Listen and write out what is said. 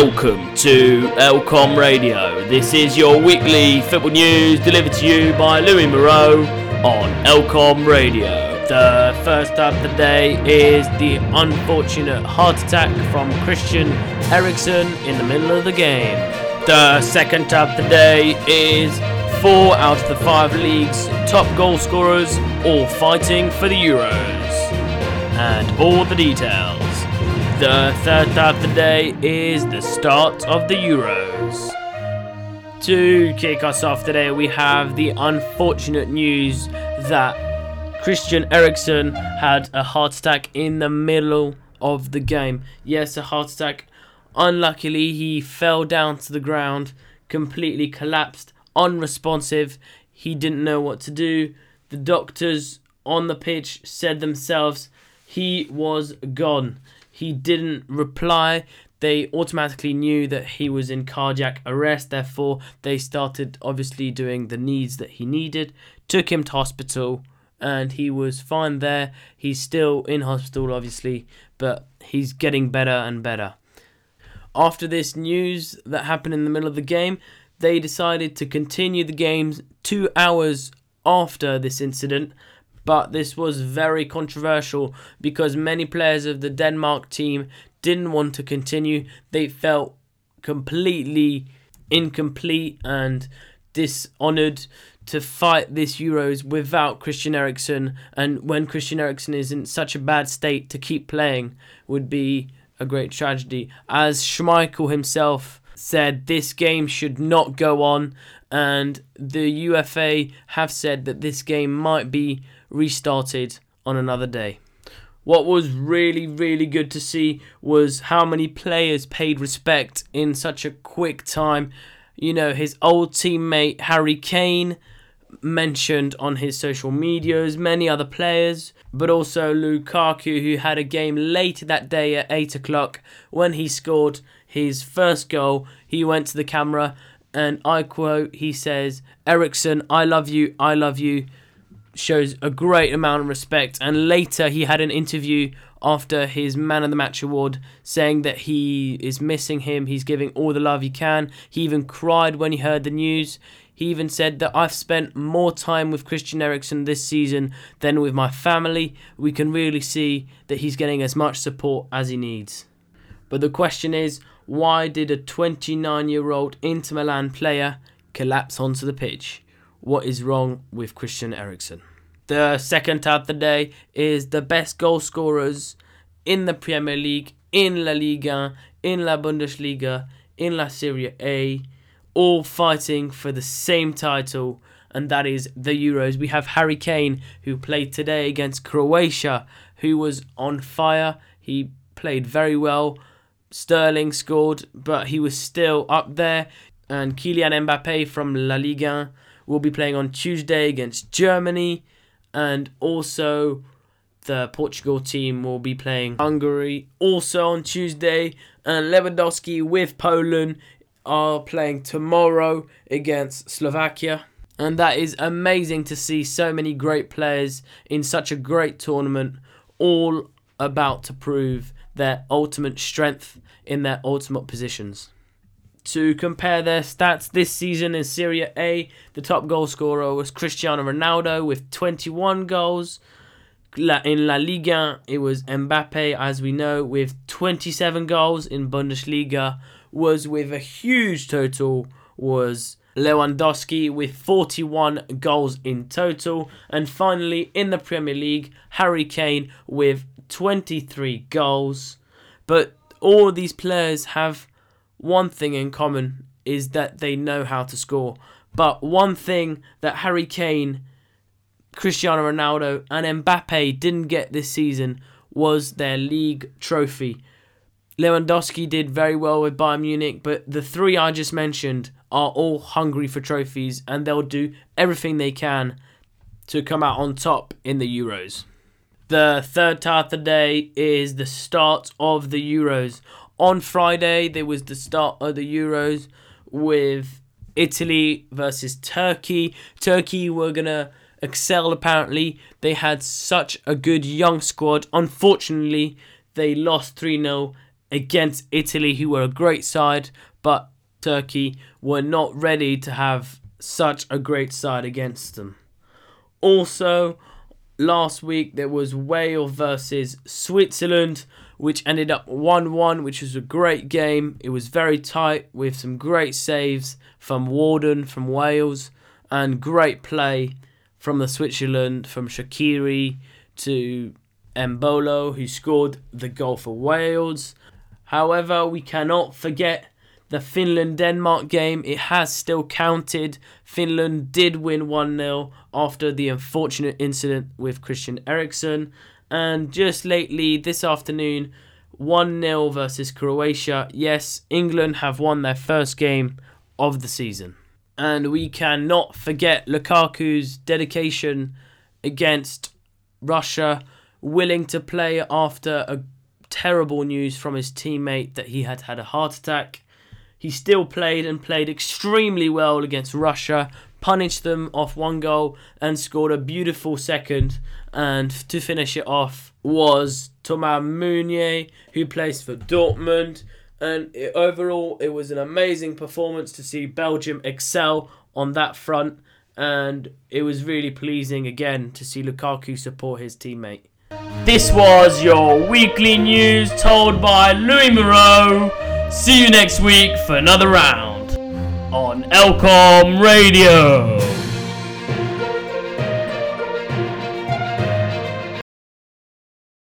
Welcome to Elcom Radio. This is your weekly football news delivered to you by Louis Moreau on Elcom Radio. The first up of the day is the unfortunate heart attack from Christian Eriksen in the middle of the game. The second up of the day is four out of the five league's top goal scorers all fighting for the Euros. And all the details. The third part of the day is the start of the Euros. To kick us off today, we have the unfortunate news that Christian Eriksen had a heart attack in the middle of the game. Yes, a heart attack. Unluckily, he fell down to the ground, completely collapsed, unresponsive. He didn't know what to do. The doctors on the pitch said themselves he was gone he didn't reply, they automatically knew that he was in cardiac arrest. Therefore, they started obviously doing the needs that he needed, took him to hospital, and he was fine there. He's still in hospital, obviously, but he's getting better and better. After this news that happened in the middle of the game, they decided to continue the games two hours after this incident but this was very controversial because many players of the Denmark team didn't want to continue. They felt completely incomplete and dishonoured to fight this Euros without Christian Eriksen. And when Christian Eriksen is in such a bad state, to keep playing would be a great tragedy. As Schmeichel himself said, this game should not go on, and the UEFA have said that this game might be restarted on another day. What was really, really good to see was how many players paid respect in such a quick time. You know, his old teammate Harry Kane mentioned on his social medias, many other players, but also Lukaku, who had a game later that day at 8 o'clock when he scored his first goal. He went to the camera and I quote, he says, Eriksen, I love you, I love you shows a great amount of respect. And later, he had an interview after his Man of the Match award saying that he is missing him. He's giving all the love he can. He even cried when he heard the news. He even said that I've spent more time with Christian Eriksen this season than with my family. We can really see that he's getting as much support as he needs. But the question is why did a 29 year old Inter Milan player collapse onto the pitch? What is wrong with Christian Eriksen? The second tab today is the best goal scorers in the Premier League, in La Liga, in La Bundesliga, in La Serie A, all fighting for the same title, and that is the Euros. We have Harry Kane, who played today against Croatia, who was on fire. He played very well. Sterling scored, but he was still up there. And Kylian Mbappe from La Liga will be playing on Tuesday against Germany and also the Portugal team will be playing Hungary also on Tuesday, and Lewandowski with Poland are playing tomorrow against Slovakia. And that is amazing to see so many great players in such a great tournament, all about to prove their ultimate strength in their ultimate positions to compare their stats this season in Serie A. The top goal scorer was Cristiano Ronaldo with 21 goals. In La Liga, it was Mbappe, as we know, with 27 goals. In Bundesliga, was with a huge total was Lewandowski with 41 goals in total. And finally, in the Premier League, Harry Kane with 23 goals. But all these players have one thing in common is that they know how to score. But one thing that Harry Kane, Cristiano Ronaldo, and Mbappe didn't get this season was their league trophy. Lewandowski did very well with Bayern Munich, but the three I just mentioned are all hungry for trophies and they'll do everything they can to come out on top in the Euros. The third part of the day is the start of the Euros. On Friday, there was the start of the Euros with Italy versus Turkey. Turkey were going to excel, apparently. They had such a good young squad. Unfortunately, they lost 3 0 against Italy, who were a great side, but Turkey were not ready to have such a great side against them. Also, last week there was Wales versus Switzerland, which ended up 1 1, which was a great game. It was very tight with some great saves from Warden from Wales and great play from the Switzerland, from Shaqiri to Embolo, who scored the goal for Wales. However, we cannot forget the Finland Denmark game. It has still counted. Finland did win 1 0 after the unfortunate incident with Christian Eriksen. And just lately, this afternoon, 1 0 versus Croatia. Yes, England have won their first game of the season. And we cannot forget Lukaku's dedication against Russia, willing to play after a terrible news from his teammate that he had had a heart attack. He still played and played extremely well against Russia, punished them off one goal, and scored a beautiful second. And to finish it off was Thomas Meunier, who plays for Dortmund. And it, overall, it was an amazing performance to see Belgium excel on that front. And it was really pleasing again to see Lukaku support his teammate. This was your weekly news told by Louis Moreau. See you next week for another round on Elcom Radio.